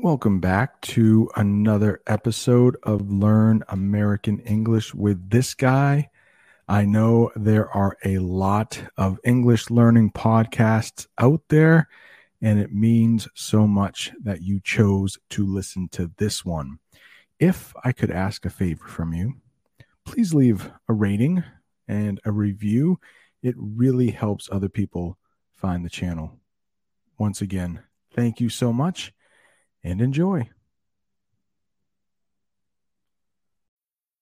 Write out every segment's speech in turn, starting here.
Welcome back to another episode of Learn American English with this guy. I know there are a lot of English learning podcasts out there, and it means so much that you chose to listen to this one. If I could ask a favor from you, please leave a rating and a review. It really helps other people find the channel. Once again, thank you so much and enjoy.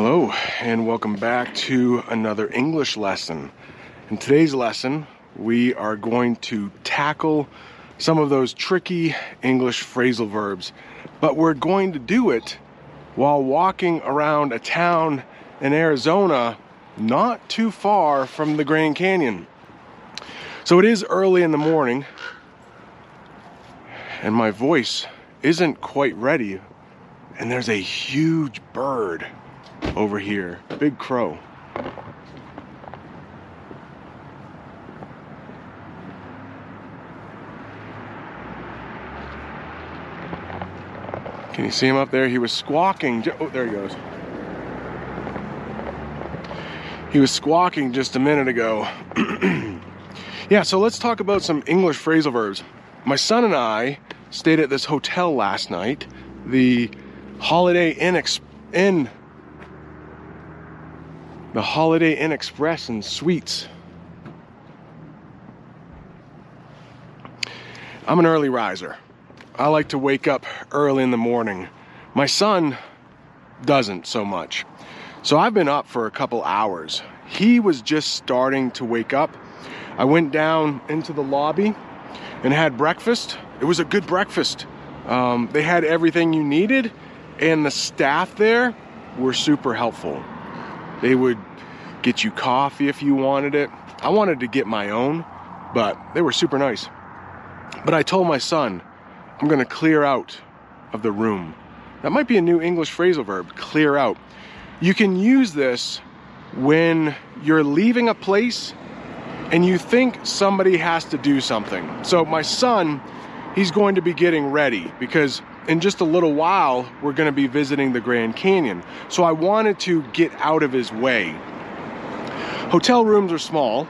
Hello, and welcome back to another English lesson. In today's lesson, we are going to tackle some of those tricky English phrasal verbs, but we're going to do it while walking around a town in Arizona not too far from the Grand Canyon. So it is early in the morning, and my voice isn't quite ready, and there's a huge bird over here. Big crow. Can you see him up there? He was squawking. Oh, there he goes. He was squawking just a minute ago. yeah, so let's talk about some English phrasal verbs. My son and I stayed at this hotel last night, the Holiday Inn, Ex- Inn the Holiday Inn Express and Suites. I'm an early riser. I like to wake up early in the morning. My son doesn't so much. So I've been up for a couple hours. He was just starting to wake up. I went down into the lobby and had breakfast. It was a good breakfast. Um, they had everything you needed, and the staff there were super helpful. They would get you coffee if you wanted it. I wanted to get my own, but they were super nice. But I told my son, I'm going to clear out of the room. That might be a new English phrasal verb, clear out. You can use this when you're leaving a place and you think somebody has to do something. So, my son, he's going to be getting ready because in just a little while we're going to be visiting the Grand Canyon. So, I wanted to get out of his way hotel rooms are small,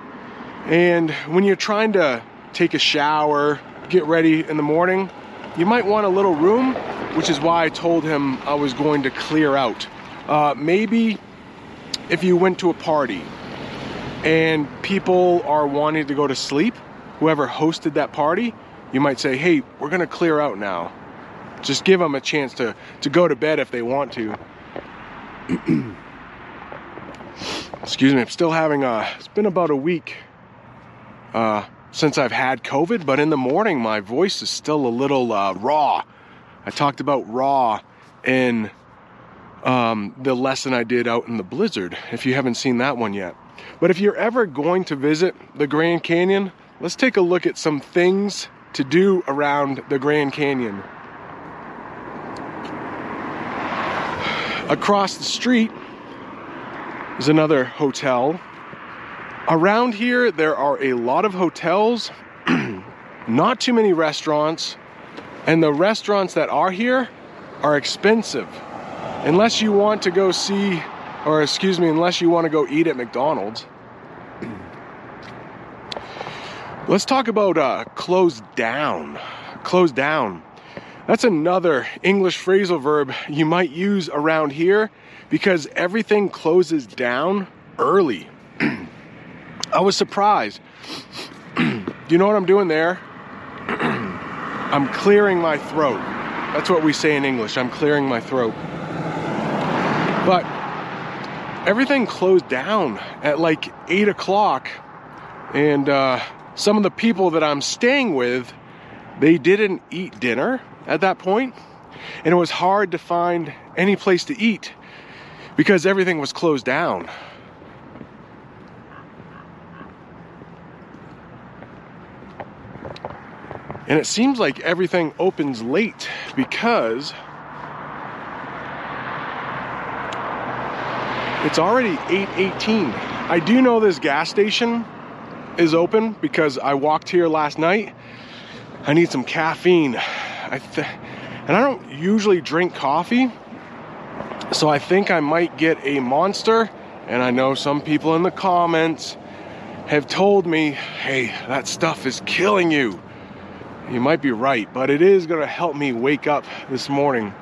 and when you're trying to take a shower, get ready in the morning, you might want a little room, which is why I told him I was going to clear out. Uh, maybe if you went to a party and people are wanting to go to sleep, whoever hosted that party, you might say, hey, we're going to clear out now. Just give them a chance to, to go to bed if they want to. excuse me, I'm still having a, it's been about a week uh, since I've had COVID, but in the morning my voice is still a little uh, raw. I talked about raw in um, the lesson I did out in the blizzard, if you haven't seen that one yet. But if you're ever going to visit the Grand Canyon, let's take a look at some things to do around the Grand Canyon. Across the street is another hotel. Around here, there are a lot of hotels, not too many restaurants, and the restaurants that are here are expensive. Unless you want to go see, or excuse me, unless you want to go eat at McDonald's. Let's talk about uh, closed down. Closed down. That's another English phrasal verb you might use around here because everything closes down early. I was surprised. Do you know what I'm doing there? I'm clearing my throat. That's what we say in English. I'm clearing my throat. But everything closed down at like 8 o'clock And uh, some of the people that I'm staying with, they didn't eat dinner at that point, and it was hard to find any place to eat because everything was closed down. And it seems like everything opens late because it's already 8:18. I do know this gas station is open because I walked here last night. I need some caffeine. I th- and I don't usually drink coffee. So I think I might get a monster and I know some people in the comments have told me, "Hey, that stuff is killing you." You might be right, but it is to help me wake up this morning.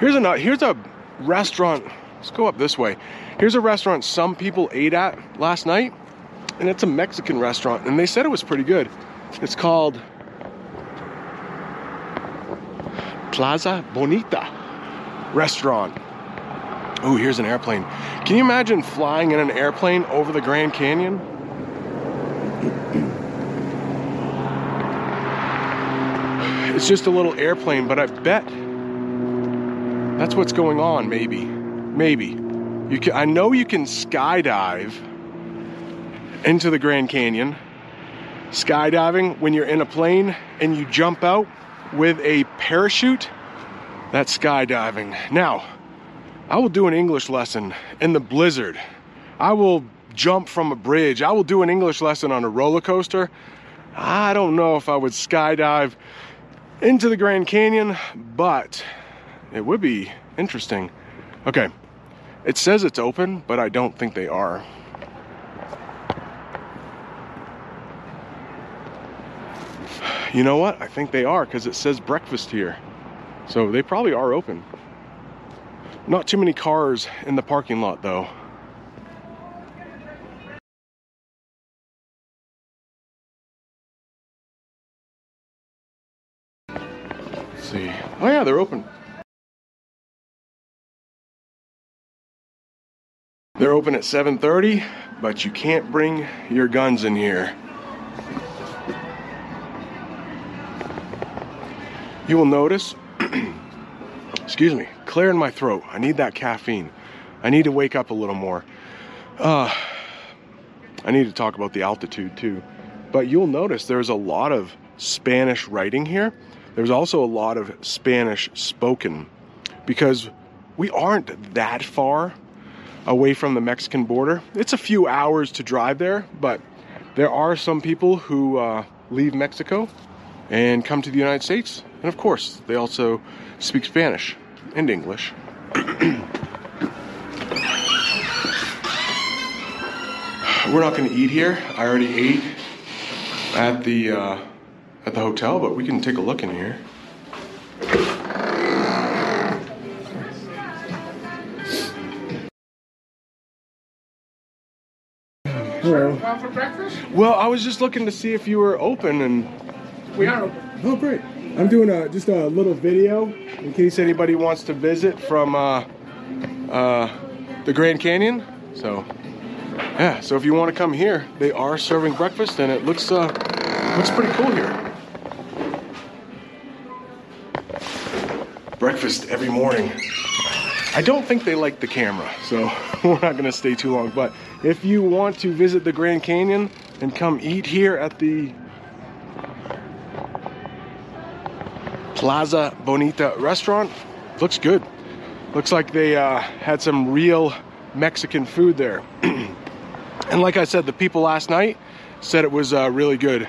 Here's a here's a restaurant. Let's go up this way. Here's a restaurant some people ate at last night, and it's a Mexican restaurant, and they said it was pretty good. It's called Plaza Bonita Restaurant. Oh, here's an airplane. Can you imagine flying in an airplane over the Grand Canyon? It's just a little airplane, but I bet that's what's going on. Maybe, maybe you can. I know you can skydive into the Grand Canyon. Skydiving when you're in a plane and you jump out with a parachute. That's skydiving. Now, I will do an English lesson in the blizzard. I will jump from a bridge. I will do an English lesson on a roller coaster. I don't know if I would skydive into the Grand Canyon, but it would be interesting. Okay, it says it's open, but I don't think they are. You know what? I think they are because it says breakfast here. So they probably are open. Not too many cars in the parking lot though. see. Oh yeah, they're open. They're open at 7:30, but you can't bring your guns in here. You will notice, excuse me, clearing my throat. I need that caffeine. I need to wake up a little more. Uh, I need to talk about the altitude too. But you'll notice there's a lot of Spanish writing here. There's also a lot of Spanish spoken because we aren't that far away from the Mexican border. It's a few hours to drive there, but there are some people who uh, leave Mexico and come to the United States. And of course, they also speak Spanish and English. We're not going to eat here. I already ate at the uh, at the hotel, but we can take a look in here. Hello. for breakfast? Well, I was just looking to see if you were open and. We are open. Oh, great. I'm doing a just a little video in case anybody wants to visit from uh, uh, the Grand Canyon. So, yeah. So if you want to come here, they are serving breakfast, and it looks uh, looks pretty cool here. Breakfast every morning. I don't think they like the camera, so we're not going to stay too long. But if you want to visit the Grand Canyon and come eat here at the Plaza Bonita restaurant, looks good. Looks like they uh, had some real Mexican food there. and like I said, the people last night said it was uh, really good.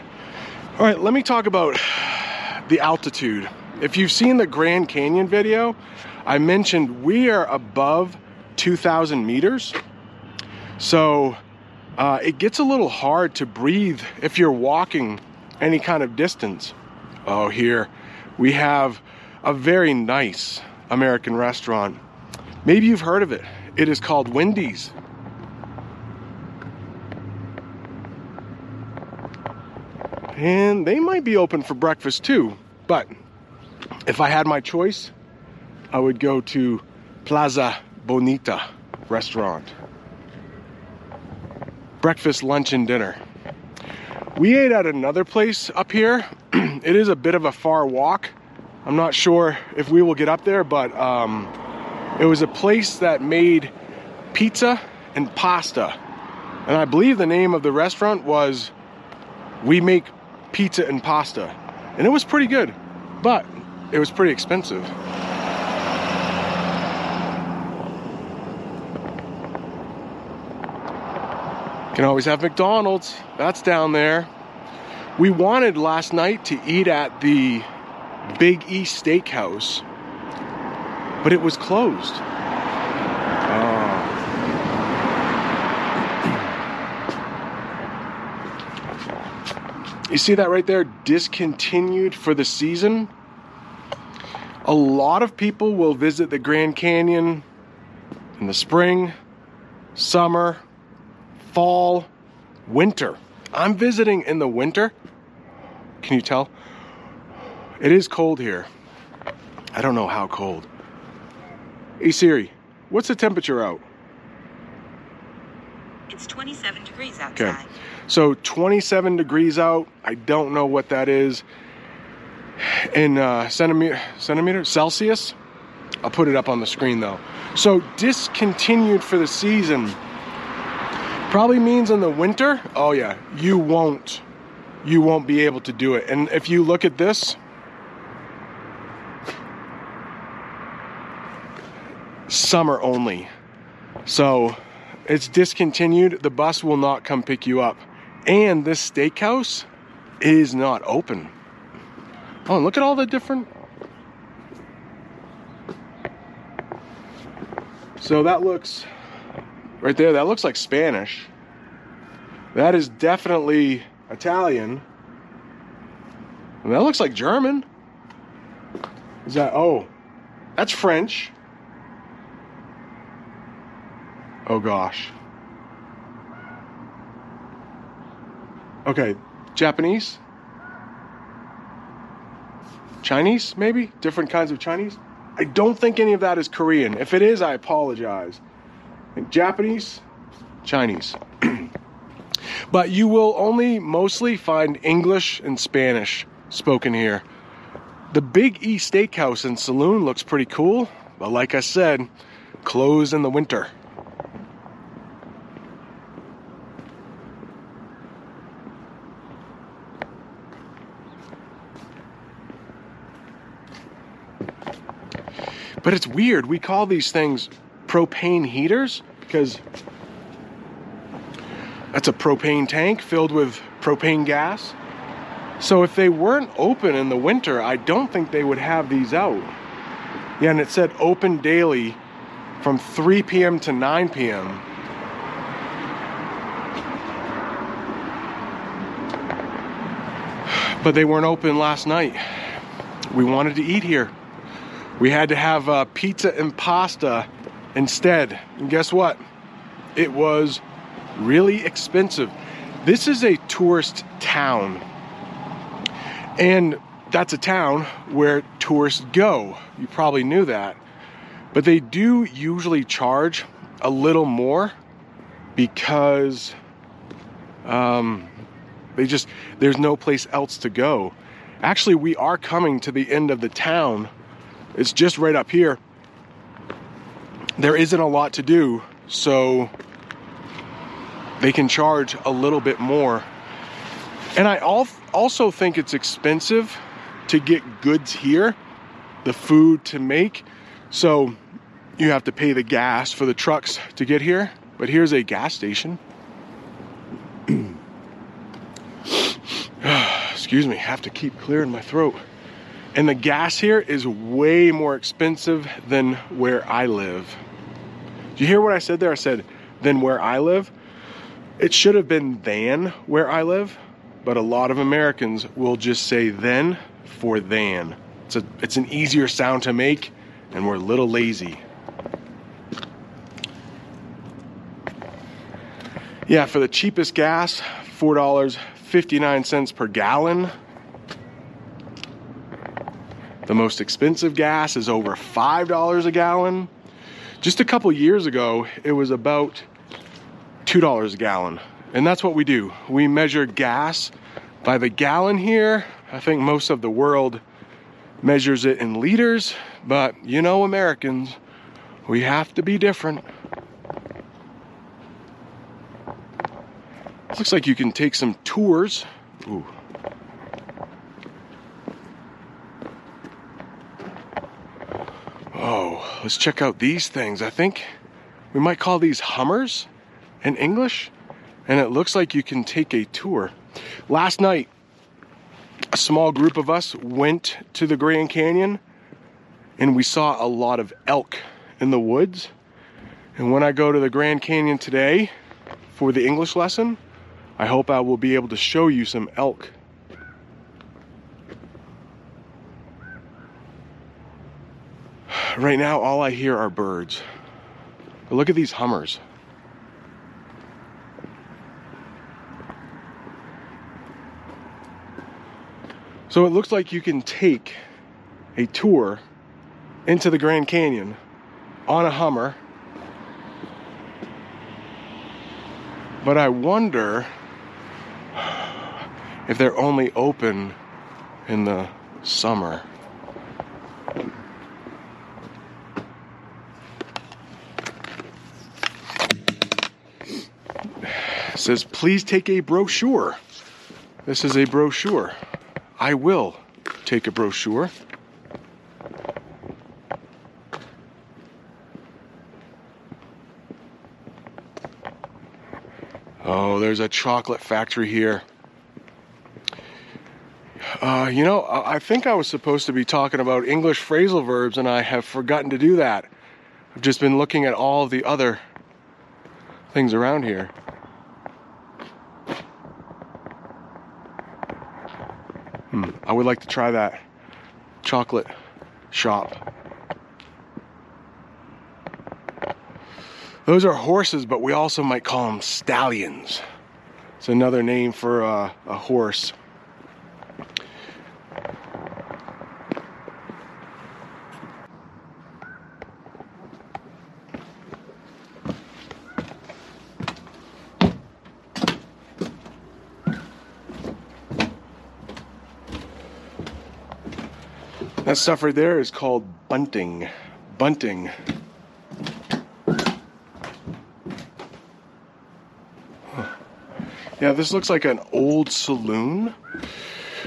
All right, let me talk about the altitude. If you've seen the Grand Canyon video, I mentioned we are above 2,000 meters. So uh, it gets a little hard to breathe if you're walking any kind of distance. Oh, here we have a very nice American restaurant. Maybe you've heard of it. It is called Wendy's. And they might be open for breakfast too, but if I had my choice, I would go to Plaza Bonita restaurant. Breakfast, lunch, and dinner. We ate at another place up here. it is a bit of a far walk. I'm not sure if we will get up there, but um, it was a place that made pizza and pasta. And I believe the name of the restaurant was We Make Pizza and Pasta. And it was pretty good, but it was pretty expensive. Can always have McDonald's. That's down there. We wanted last night to eat at the Big East Steakhouse, but it was closed. Oh. You see that right there? Discontinued for the season. A lot of people will visit the Grand Canyon in the spring, summer, fall, winter. I'm visiting in the winter. Can you tell? It is cold here. I don't know how cold. Hey Siri, what's the temperature out? It's 27 degrees outside. Okay. So 27 degrees out. I don't know what that is in uh, centimeter, centimeter Celsius. I'll put it up on the screen though. So discontinued for the season probably means in the winter. Oh yeah, you won't, you won't be able to do it. And if you look at this, summer only. So it's discontinued. The bus will not come pick you up. And this steakhouse is not open. Oh, look at all the different. So that looks right there, that looks like Spanish. That is definitely Italian. And that looks like German. Is that, oh, that's French. Oh gosh. Okay, Japanese? Chinese, maybe? Different kinds of Chinese? I don't think any of that is Korean. If it is, I apologize. Japanese, Chinese. But you will only mostly find English and Spanish spoken here. The Big E Steakhouse and Saloon looks pretty cool, but like I said, closed in the winter. But it's weird. We call these things propane heaters because that's a propane tank filled with propane gas. So if they weren't open in the winter, I don't think they would have these out. Yeah, and it said open daily from 3 p.m. to 9 p.m. But they weren't open last night. We wanted to eat here. We had to have uh, pizza and pasta instead. And guess what? It was really expensive. This is a tourist town. And that's a town where tourists go. You probably knew that. But they do usually charge a little more because um, they just, there's no place else to go. Actually, we are coming to the end of the town. It's just right up here. There isn't a lot to do, so they can charge a little bit more. And I also think it's expensive to get goods here, the food to make. So you have to pay the gas for the trucks to get here. But here's a gas station. Excuse me, have to keep clearing my throat. And the gas here is way more expensive than where I live. Do you hear what I said there? I said, than where I live. It should have been than where I live, but a lot of Americans will just say then for than. It's, a, it's an easier sound to make, and we're a little lazy. Yeah, for the cheapest gas, $4.59 per gallon. The most expensive gas is over $5 a gallon. Just a couple years ago, it was about $2 a gallon. And that's what we do. We measure gas by the gallon here. I think most of the world measures it in liters, but you know, Americans, we have to be different. Looks like you can take some tours. Ooh. Oh, let's check out these things. I think we might call these Hummers in English. And it looks like you can take a tour. Last night, a small group of us went to the Grand Canyon and we saw a lot of elk in the woods. And when I go to the Grand Canyon today for the English lesson, I hope I will be able to show you some elk. Right now, all I hear are birds. But look at these hummers. So it looks like you can take a tour into the Grand Canyon on a Hummer. But I wonder if they're only open in the summer. It says, please take a brochure. This is a brochure. I will take a brochure. Oh, there's a chocolate factory here. Uh, you know, I think I was supposed to be talking about English phrasal verbs, and I have forgotten to do that. I've just been looking at all the other things around here. I would like to try that chocolate shop. Those are horses, but we also might call them stallions. It's another name for uh, a horse. That stuff right there is called bunting. Bunting. Yeah, this looks like an old saloon.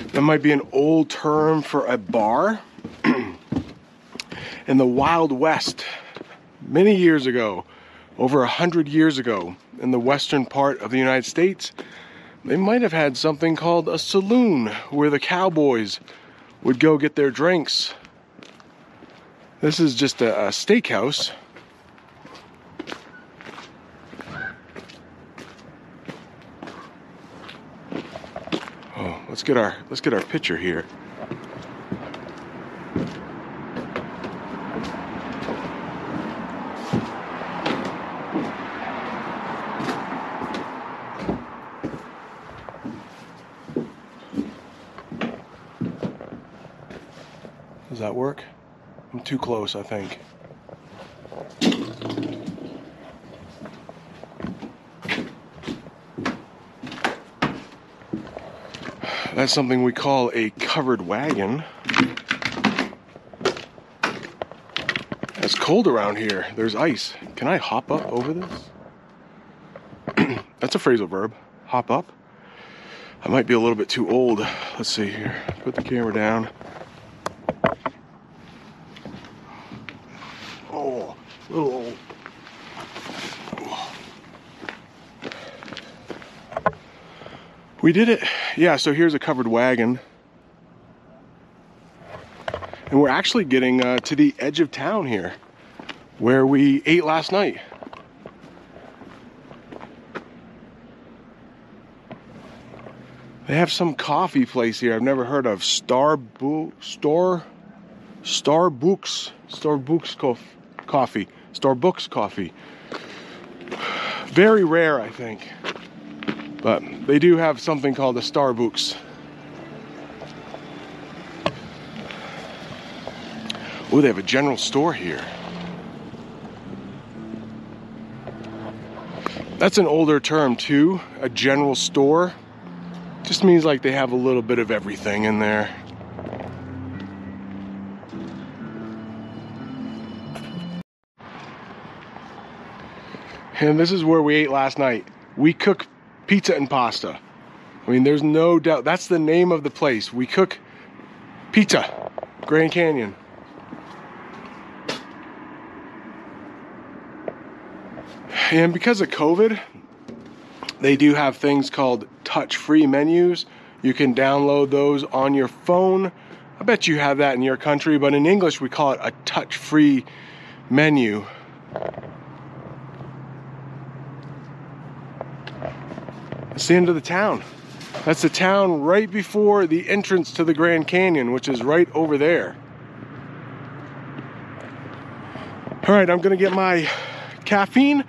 That might be an old term for a bar. in the Wild West, many years ago, over a hundred years ago, in the western part of the United States, they might have had something called a saloon where the cowboys would go get their drinks. This is just a, a steakhouse. Oh, let's get our let's get our picture here. Does that work? I'm too close, I think. That's something we call a covered wagon. It's cold around here. There's ice. Can I hop up over this? That's a phrasal verb. Hop up. I might be a little bit too old. Let's see here. Put the camera down. Oh, a little old. We did it. Yeah, so here's a covered wagon. And we're actually getting uh, to the edge of town here where we ate last night. They have some coffee place here I've never heard of. Starbu Star Starbucks Starbucks cof- coffee. Starbucks coffee. Very rare, I think. But they do have something called a Starbucks. Oh, they have a general store here. That's an older term too. A general store just means like they have a little bit of everything in there. And this is where we ate last night. We cook pizza and pasta. I mean, there's no doubt. That's the name of the place. We cook pizza, Grand Canyon. And because of COVID, they do have things called touch free menus. You can download those on your phone. I bet you have that in your country, but in English we call it a touch free menu. The end of the town. That's the town right before the entrance to the Grand Canyon, which is right over there. All right, I'm gonna get my caffeine.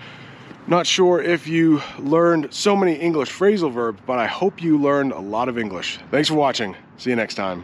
Not sure if you learned so many English phrasal verbs, but I hope you learned a lot of English. Thanks for watching. See you next time.